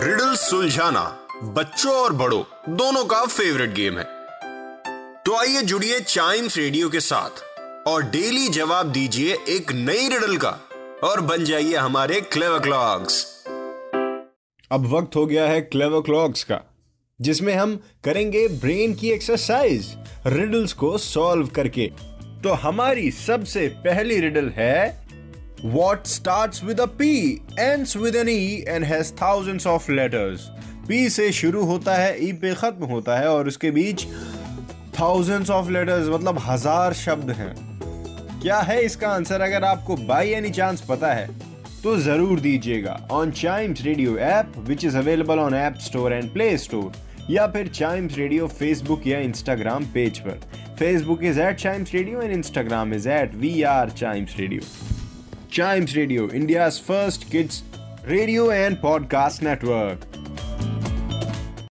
Riddle सुलझाना बच्चों और बड़ों, दोनों का फेवरेट गेम है। तो आइए जुड़िए चाइम्स रेडियो के साथ और डेली जवाब दीजिए एक नई रिडल का और बन जाइए हमारे क्लेवर क्लॉक्स अब वक्त हो गया है क्लेवर क्लॉक्स का, जिसमें हम करेंगे ब्रेन की एक्सरसाइज रिडल्स को सॉल्व करके। तो हमारी सबसे पहली रिडल है What starts with a P, ends with an E and has thousands of से शुरू होता है E पे खत्म होता है और उसके बीच thousands of letters मतलब हज़ार शब्द हैं। क्या है इसका आंसर अगर आपको बाई एनी चांस पता है तो ज़रूर दीजिएगा। On Chimes radio app which is available on App Store and Play Store या फिर चाइम्स रेडियो फेसबुक या इंस्टाग्राम पेज पर। Facebook is at Chimes Radio and Instagram is at VR Chimes Radio. Chimes Radio, India's first kids radio and podcast network.